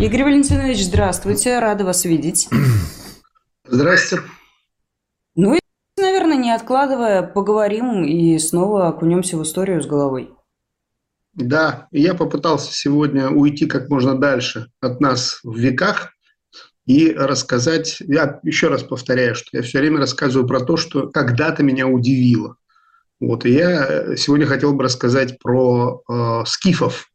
Игорь Валентинович, здравствуйте, рада вас видеть. Здравствуйте. Ну и, наверное, не откладывая, поговорим и снова окунемся в историю с головой. Да, я попытался сегодня уйти как можно дальше от нас в веках и рассказать, я еще раз повторяю, что я все время рассказываю про то, что когда-то меня удивило. Вот, и я сегодня хотел бы рассказать про э, скифов.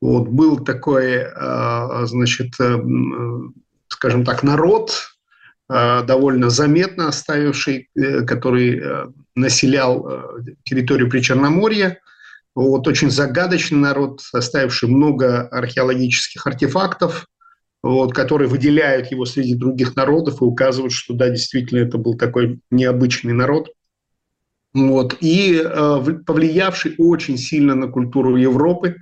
Вот, был такой, э, значит, э, скажем так, народ, э, довольно заметно оставивший, э, который э, населял э, территорию Причерноморья. Вот, очень загадочный народ, оставивший много археологических артефактов, вот, которые выделяют его среди других народов и указывают, что да, действительно, это был такой необычный народ. Вот, и э, повлиявший очень сильно на культуру Европы э,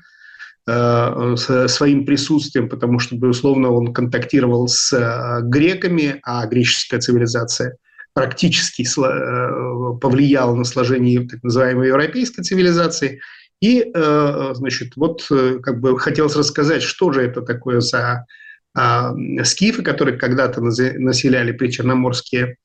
своим присутствием, потому что, безусловно, он контактировал с э, греками, а греческая цивилизация практически э, повлияла на сложение так называемой европейской цивилизации. И, э, значит, вот э, как бы хотелось рассказать, что же это такое за а, скифы, которые когда-то населяли причерноморские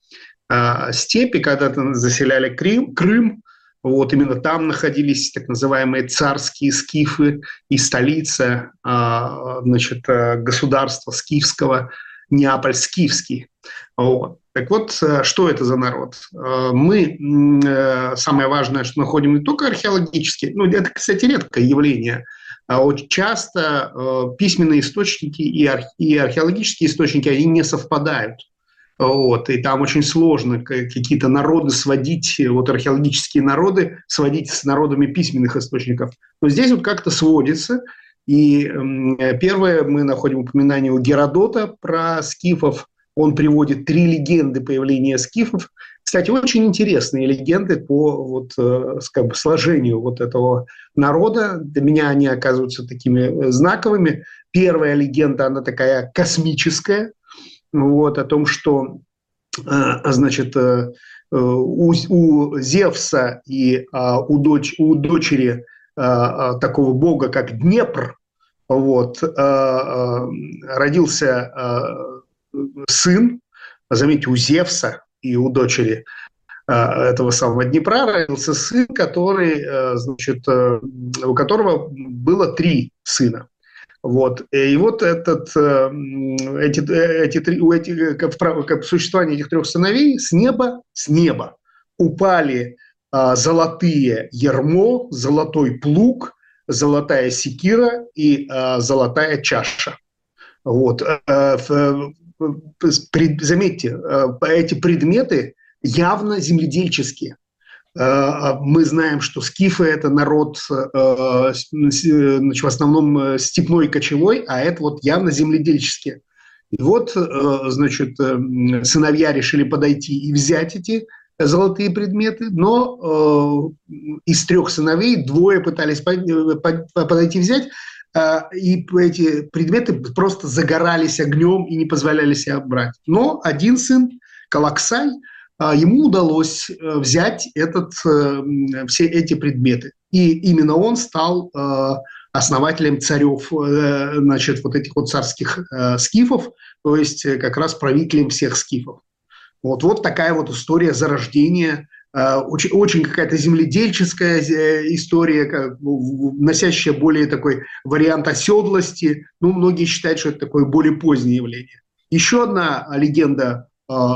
а, степи, когда-то заселяли Крым, Крым. Вот именно там находились так называемые царские скифы и столица а, значит, государства скифского, Неаполь-Скифский. Вот. Так вот, что это за народ? Мы, самое важное, что находим не только археологические, ну, это, кстати, редкое явление – а очень часто э, письменные источники и, и археологические источники, они не совпадают. Вот, и там очень сложно какие-то народы сводить, вот археологические народы сводить с народами письменных источников. Но здесь вот как-то сводится. И первое, мы находим упоминание у Геродота про скифов. Он приводит три легенды появления скифов. Кстати, очень интересные легенды по вот, э, как бы, сложению вот этого народа. Для меня они оказываются такими э, знаковыми. Первая легенда, она такая космическая, вот, о том, что э, значит, у, у Зевса и у, дочь, у дочери такого бога, как Днепр, вот, родился сын, заметьте, у Зевса, и у дочери а, этого самого Днепра родился сын, который, э, значит, э, у которого было три сына. Вот. И вот этот, э, эти, эти три, у этих, как, существование этих трех сыновей с неба, с неба упали а, золотые ермо, золотой плуг, золотая секира и а, золотая чаша. Вот заметьте, э, эти предметы явно земледельческие. Э, а мы знаем, что скифы – это народ э, в основном степной кочевой, а это вот явно земледельческие. И вот, значит, сыновья решили подойти и взять эти золотые предметы, но из трех сыновей двое пытались подойти взять, и эти предметы просто загорались огнем и не позволяли себя брать. Но один сын, Калаксай, ему удалось э, взять этот, э, все эти предметы. И именно он стал э, основателем царев, значит, вот этих вот царских скифов, то есть как раз правителем всех скифов. Вот, вот такая вот история зарождения очень, очень какая-то земледельческая история, носящая более такой вариант оседлости. Ну, многие считают, что это такое более позднее явление. Еще одна легенда,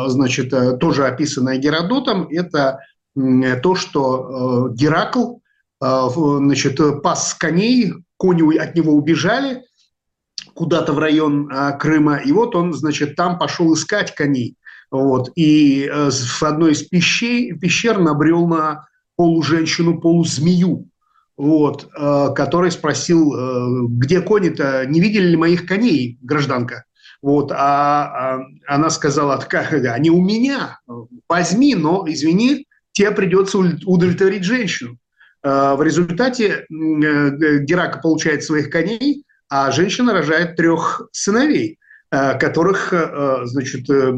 значит, тоже описанная Геродотом, это то, что Геракл значит, пас коней, кони от него убежали куда-то в район Крыма, и вот он, значит, там пошел искать коней. Вот. И э, в одной из пещер, пещер набрел на полуженщину, полузмею, вот, э, который спросил, э, где кони-то, не видели ли моих коней, гражданка? Вот, а, а она сказала, они у меня, возьми, но, извини, тебе придется удовлетворить женщину. В результате Герака получает своих коней, а женщина рожает трех сыновей – Э, которых, э, значит, э,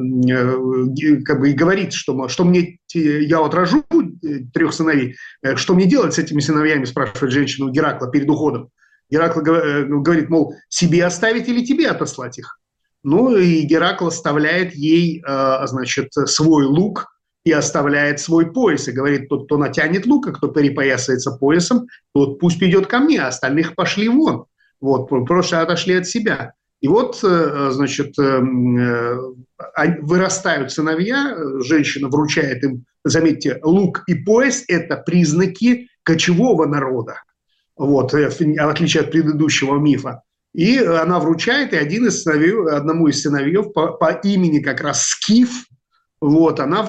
как бы и говорит, что, что мне, я вот рожу трех сыновей, что мне делать с этими сыновьями, спрашивает женщина у Геракла перед уходом. Геракл говорит, мол, себе оставить или тебе отослать их? Ну и Геракл оставляет ей, значит, свой лук и оставляет свой пояс и говорит, тот, кто натянет лук, а кто перепоясается поясом, тот пусть идет ко мне, а остальных пошли вон. Вот, просто отошли от себя. И вот, э, значит, э, э, вырастают сыновья, женщина вручает им, заметьте, лук и пояс – это признаки кочевого народа, вот, в отличие от предыдущего мифа. И она вручает, и один из сыновей, одному из сыновей по, по имени как раз Скиф, вот, она,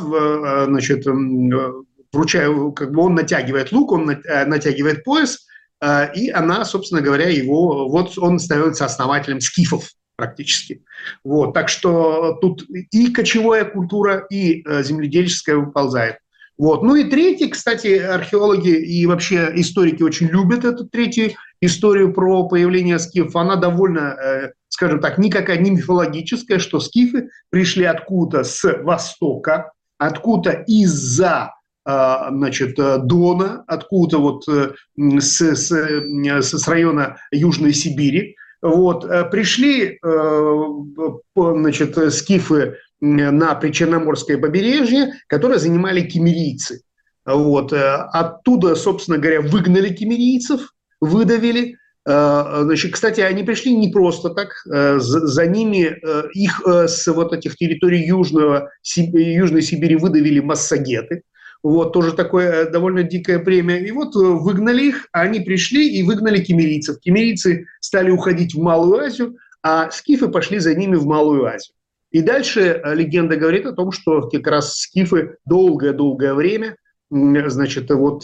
значит, вручает, как бы он натягивает лук, он натягивает пояс, Э, и она, собственно говоря, его, вот он становится основателем скифов практически. Вот, так что тут и кочевая культура, и э, земледельческая выползает. Вот. Ну и третий, кстати, археологи и вообще историки очень любят эту третью историю про появление скифов. Она довольно, э, скажем так, никакая не мифологическая, что скифы пришли откуда-то с востока, откуда из-за а, значит, э, Дона, откуда вот э, с, с, с района Южной Сибири. Вот, э, пришли значит, скифы на Причерноморское побережье, которые занимали кемерийцы. Вот, оттуда, собственно говоря, выгнали кемерийцев, выдавили. Значит, кстати, они пришли не просто так. За ними их с вот этих территорий Южного, Южной Сибири выдавили массагеты – вот, тоже такое э, довольно дикое премия. И вот э, выгнали их, они пришли и выгнали кемерийцев. Кемерийцы стали уходить в Малую Азию, а скифы пошли за ними в Малую Азию. И дальше э, легенда говорит о том, что как раз скифы долгое-долгое время значит, вот,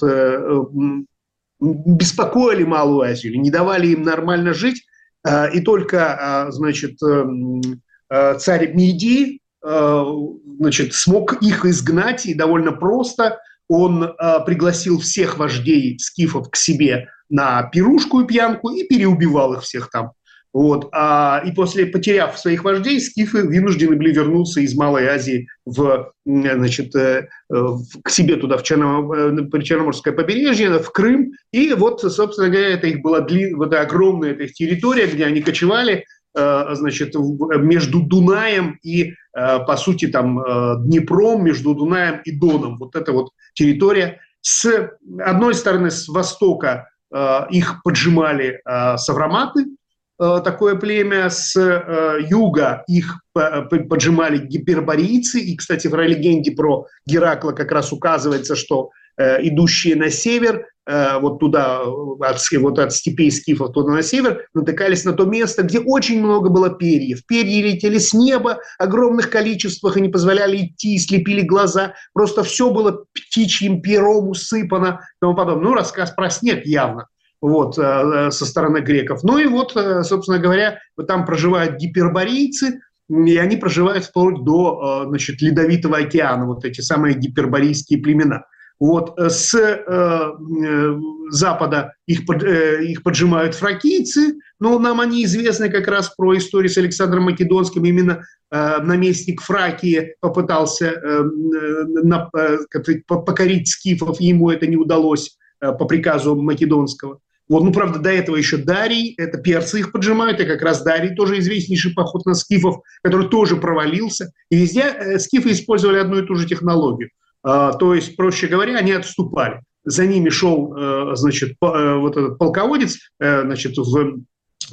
беспокоили Малую Азию, не давали им нормально жить, и только значит, царь Мидии, значит, смог их изгнать и довольно просто. Он э, пригласил всех вождей скифов к себе на пирушку и пьянку и переубивал их всех там. Вот. А, и после, потеряв своих вождей, скифы вынуждены были вернуться из Малой Азии в, значит, э, в, к себе туда, в Черном, э, Черноморское побережье, в Крым. И вот, собственно говоря, это их была длин, вот огромная эта территория, где они кочевали, э, значит, между Дунаем и Э, по сути, там э, Днепром между Дунаем и Доном. Вот эта вот территория. С одной стороны, с востока э, их поджимали савраматы, такое племя, с юга их поджимали гиперборийцы. И, кстати, в легенде про Геракла как раз указывается, что идущие на север Э, вот туда, от, вот от степей скифов туда на север, натыкались на то место, где очень много было перьев. Перья летели с неба огромных количествах и не позволяли идти, слепили глаза. Просто все было птичьим пером усыпано и тому подобное. Ну, рассказ про снег явно вот, э, э, со стороны греков. Ну и вот, собственно говоря, там проживают гиперборийцы, и они проживают вплоть до значит, Ледовитого океана, вот эти самые гиперборийские племена – вот э, с э, э, запада их, под, э, их поджимают фракийцы, но нам они известны как раз про историю с Александром Македонским. Именно э, наместник Фракии попытался э, э на, э, покорить скифов, ему это не удалось э, по приказу Македонского. Вот, ну, правда, до этого еще Дарий, это перцы их поджимают, и как раз Дарий тоже известнейший поход на скифов, который тоже провалился. И везде э, скифы использовали одну и ту же технологию – а, то есть, проще говоря, они отступали. За ними шел, э, значит, э, вот этот полководец, значит, в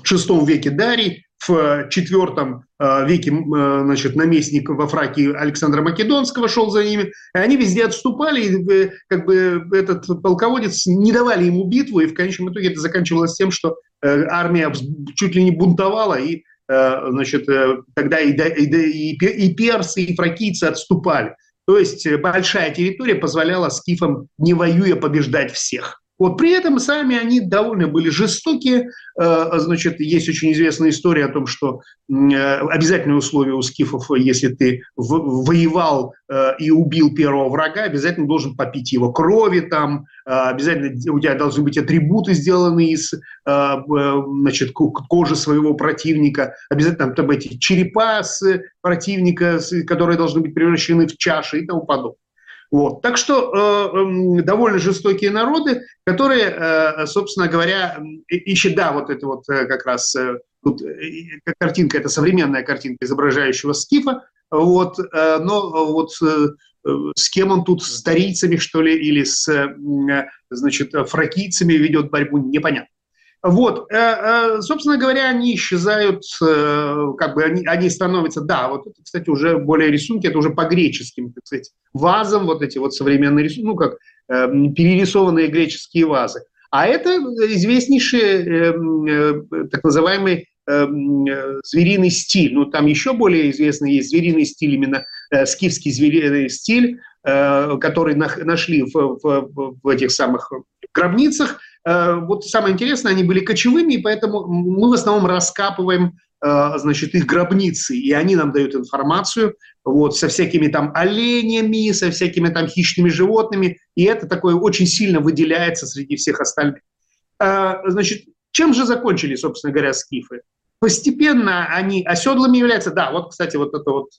шестом веке Дарий, в четвертом веке значит, наместник во Фракии Александра Македонского шел за ними, и они везде отступали, и как бы этот полководец не давали ему битву, и в конечном итоге это заканчивалось тем, что армия чуть ли не бунтовала, и значит, тогда и, и, и, и персы, и фракийцы отступали. То есть э, большая территория позволяла скифам, не воюя, побеждать всех. Вот при этом сами они довольно были жестокие. Э, значит, есть очень известная история о том, что э, обязательное условие у скифов, если ты воевал и убил первого врага, обязательно должен попить его крови, там, обязательно у тебя должны быть атрибуты, сделанные из значит, кожи своего противника, обязательно там эти черепа с противника, которые должны быть превращены в чаши и тому подобное. Вот. Так что э, э, довольно жестокие народы, которые, э, собственно говоря, ищут, да, вот это вот э, как раз э, тут э, картинка, это современная картинка изображающего скифа, вот, э, но вот э, с кем он тут, с дарийцами, что ли, или с, э, значит, фракийцами ведет борьбу, непонятно. Вот, э, э, собственно говоря, они исчезают, э, как бы они, они становятся, да, вот это, кстати, уже более рисунки, это уже по греческим, так сказать, вазам, вот эти вот современные рисунки, ну, как перерисованные греческие вазы. А это известнейший так называемый звериный стиль. Ну, там еще более известный есть звериный стиль, именно скифский звериный стиль, который нашли в, в, в этих самых гробницах – вот самое интересное, они были кочевыми, и поэтому мы в основном раскапываем э, значит, их гробницы, и они нам дают информацию вот, со всякими там оленями, со всякими там хищными животными, и это такое очень сильно выделяется среди всех остальных. Э, значит, чем же закончили, собственно говоря, скифы? Постепенно они оседлыми являются, да, вот, кстати, вот это вот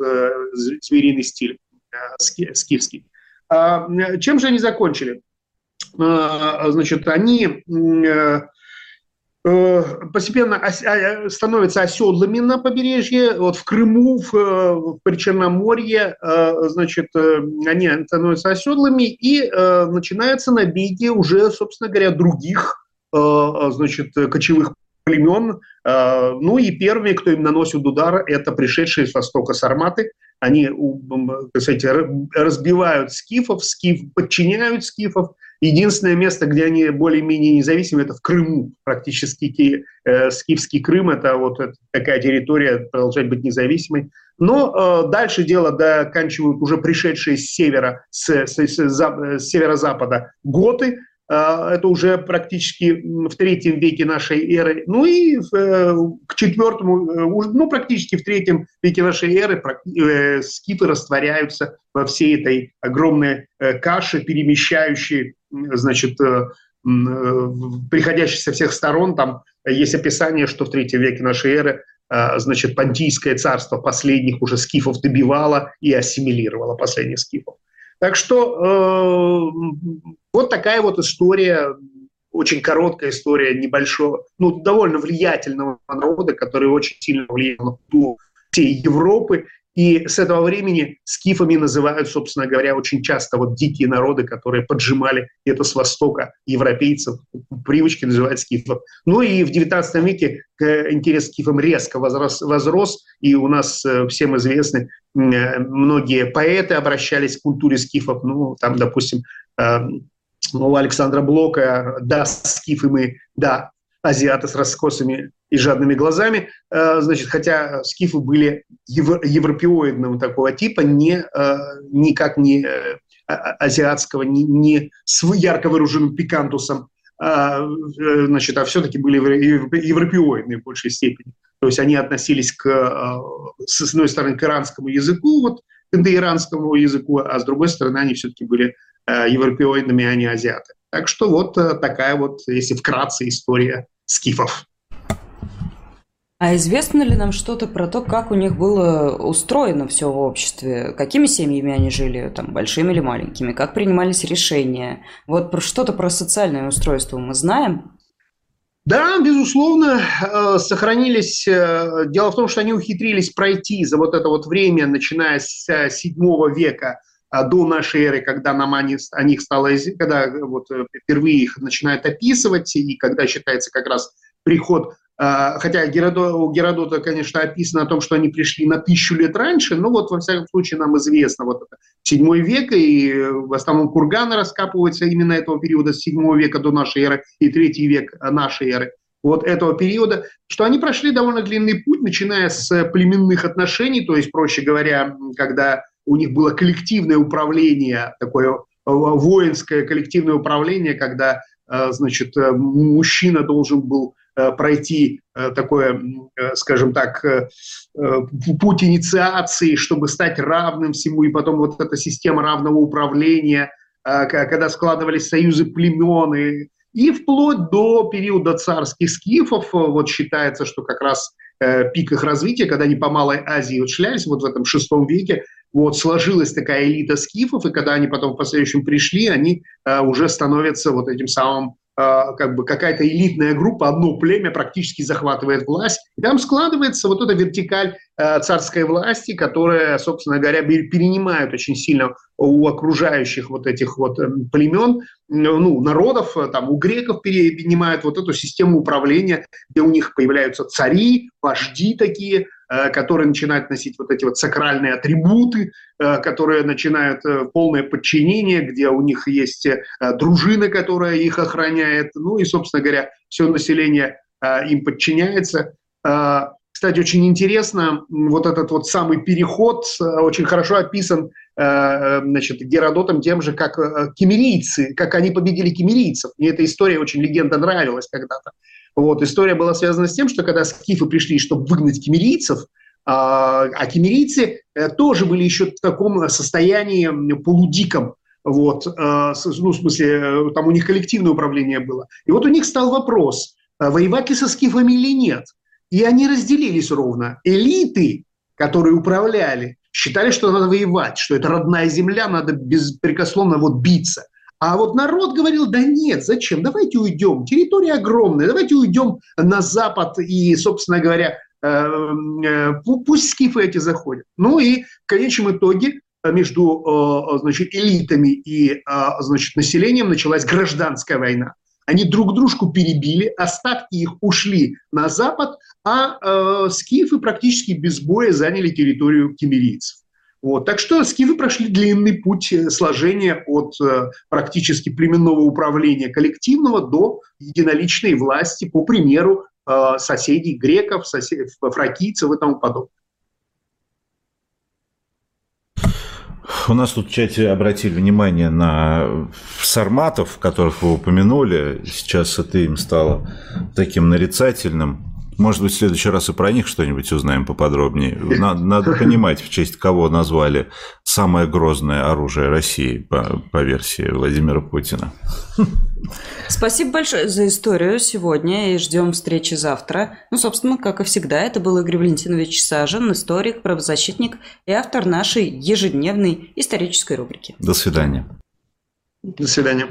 звериный стиль скифский. Чем же они закончили? А, значит, они э, э, постепенно а, становятся оседлыми на побережье. Вот в Крыму, в, Причерноморье, э, значит, они становятся оседлыми, и начинаются набеги уже, собственно говоря, других значит, кочевых племен. Ну и первыми, кто им наносит удар, это пришедшие с востока сарматы. Они, кстати, разбивают скифов, скиф, подчиняют скифов, Единственное место, где они более-менее независимы, это в Крыму. Практически э, Скифский Крым – это вот это такая территория, продолжает быть независимой. Но э, дальше дело доканчивают уже пришедшие с севера, с, с, с, с северо-запада готы, а, это уже практически в третьем веке нашей эры. Ну и э, к четвертому, э, ну практически в третьем веке нашей эры э, скифы растворяются во всей этой огромной каше, перемещающей, значит, приходящей со всех сторон. Там есть описание, что в третьем веке нашей эры значит, Понтийское царство последних уже скифов добивало и ассимилировало последних скифов. Так что э, вот такая вот история, очень короткая история небольшого, ну, довольно влиятельного народа, который очень сильно влиял на всей Европы. И с этого времени скифами называют, собственно говоря, очень часто вот дикие народы, которые поджимали это с востока европейцев. Привычки называют скифов. Ну и в XIX веке интерес к скифам резко возрос, возрос и у нас э, всем известны э, многие поэты обращались к культуре скифов. Ну, там, допустим, э, у Александра Блока «Да, скифы мы, да, азиаты с раскосыми и жадными глазами, э, значит, хотя скифы были европеоидного такого типа, не, э, никак не э, а, азиатского, не, не с ярко выраженным пикантусом, а, значит, а все-таки были европеоидные в большей степени. То есть они относились к, с одной стороны к иранскому языку, вот, к индоиранскому языку, а с другой стороны они все-таки были европеоидными, а не азиаты. Так что вот такая вот, если вкратце, история скифов. А известно ли нам что-то про то, как у них было устроено все в обществе? Какими семьями они жили, там, большими или маленькими? Как принимались решения? Вот про что-то про социальное устройство мы знаем? Да, безусловно, э, сохранились. Э, дело в том, что они ухитрились пройти за вот это вот время, начиная с 7 э, века до нашей эры, когда нам они, о них стало, когда вот впервые их начинают описывать, и когда считается как раз приход хотя Геродот, у Геродота, конечно, описано о том, что они пришли на тысячу лет раньше, но вот, во всяком случае, нам известно, вот это. 7 век, и в основном курганы раскапываются именно этого периода, с 7 века до нашей эры и 3 век нашей эры, вот этого периода, что они прошли довольно длинный путь, начиная с племенных отношений, то есть, проще говоря, когда у них было коллективное управление, такое воинское коллективное управление, когда, э, значит, э, мужчина должен был пройти э, такое, э, скажем так, путь инициации, чтобы стать равным всему, и потом вот эта система равного управления, когда складывались союзы племен, и, вплоть до периода царских скифов, вот считается, что как раз пик их развития, когда они по Малой Азии вот шлялись вот в этом шестом веке, вот сложилась такая элита скифов, и когда они потом в последующем пришли, они э, уже становятся вот этим самым как бы какая-то элитная группа, одно племя практически захватывает власть. И там складывается вот эта вертикаль а, царской власти, которая, собственно говоря, перенимает очень сильно у окружающих вот этих вот эм, племен, ну, народов, э, там у греков перенимают вот эту систему управления, где у них появляются цари, вожди такие, Э, которые начинают носить вот эти вот сакральные атрибуты, э, которые начинают э, полное подчинение, где у них есть дружина, которая их охраняет, ну и, собственно говоря, все население им подчиняется. Кстати, очень интересно, вот этот вот самый переход очень хорошо описан значит, Геродотом тем же, как кемерийцы, как они победили кемерийцев. Мне эта история очень легенда нравилась когда-то. Вот, история была связана с тем, что когда скифы пришли, чтобы выгнать кемерийцев, а, а кемерийцы э, тоже были еще в таком состоянии полудиком, вот, э, ну, в смысле, э, там у них коллективное управление было. И вот у них стал вопрос, воевать ли со скифами или нет. И они разделились ровно. Элиты, которые управляли, считали, что надо воевать, что это родная земля, надо беспрекословно вот биться. А вот народ говорил, да нет, зачем, давайте уйдем, территория огромная, давайте уйдем на запад и, собственно говоря, э, э, пусть скифы эти заходят. Ну и в конечном итоге между э, значит, элитами и значит, населением началась гражданская война. Они друг дружку перебили, остатки их ушли на запад, а скифы практически без боя заняли территорию кемерийцев. Вот. Так что скифы прошли длинный путь э, сложения от э, практически племенного управления коллективного до единоличной власти, по примеру э, соседей греков, сосед... фракийцев и тому подобное. У нас тут в чате обратили внимание на сарматов, которых вы упомянули. Сейчас это им стало таким нарицательным. Может быть, в следующий раз и про них что-нибудь узнаем поподробнее. Надо, надо понимать, в честь кого назвали самое грозное оружие России по, по версии Владимира Путина. Спасибо большое за историю сегодня и ждем встречи завтра. Ну, собственно, как и всегда, это был Игорь Валентинович Сажин, историк, правозащитник и автор нашей ежедневной исторической рубрики. До свидания. До свидания.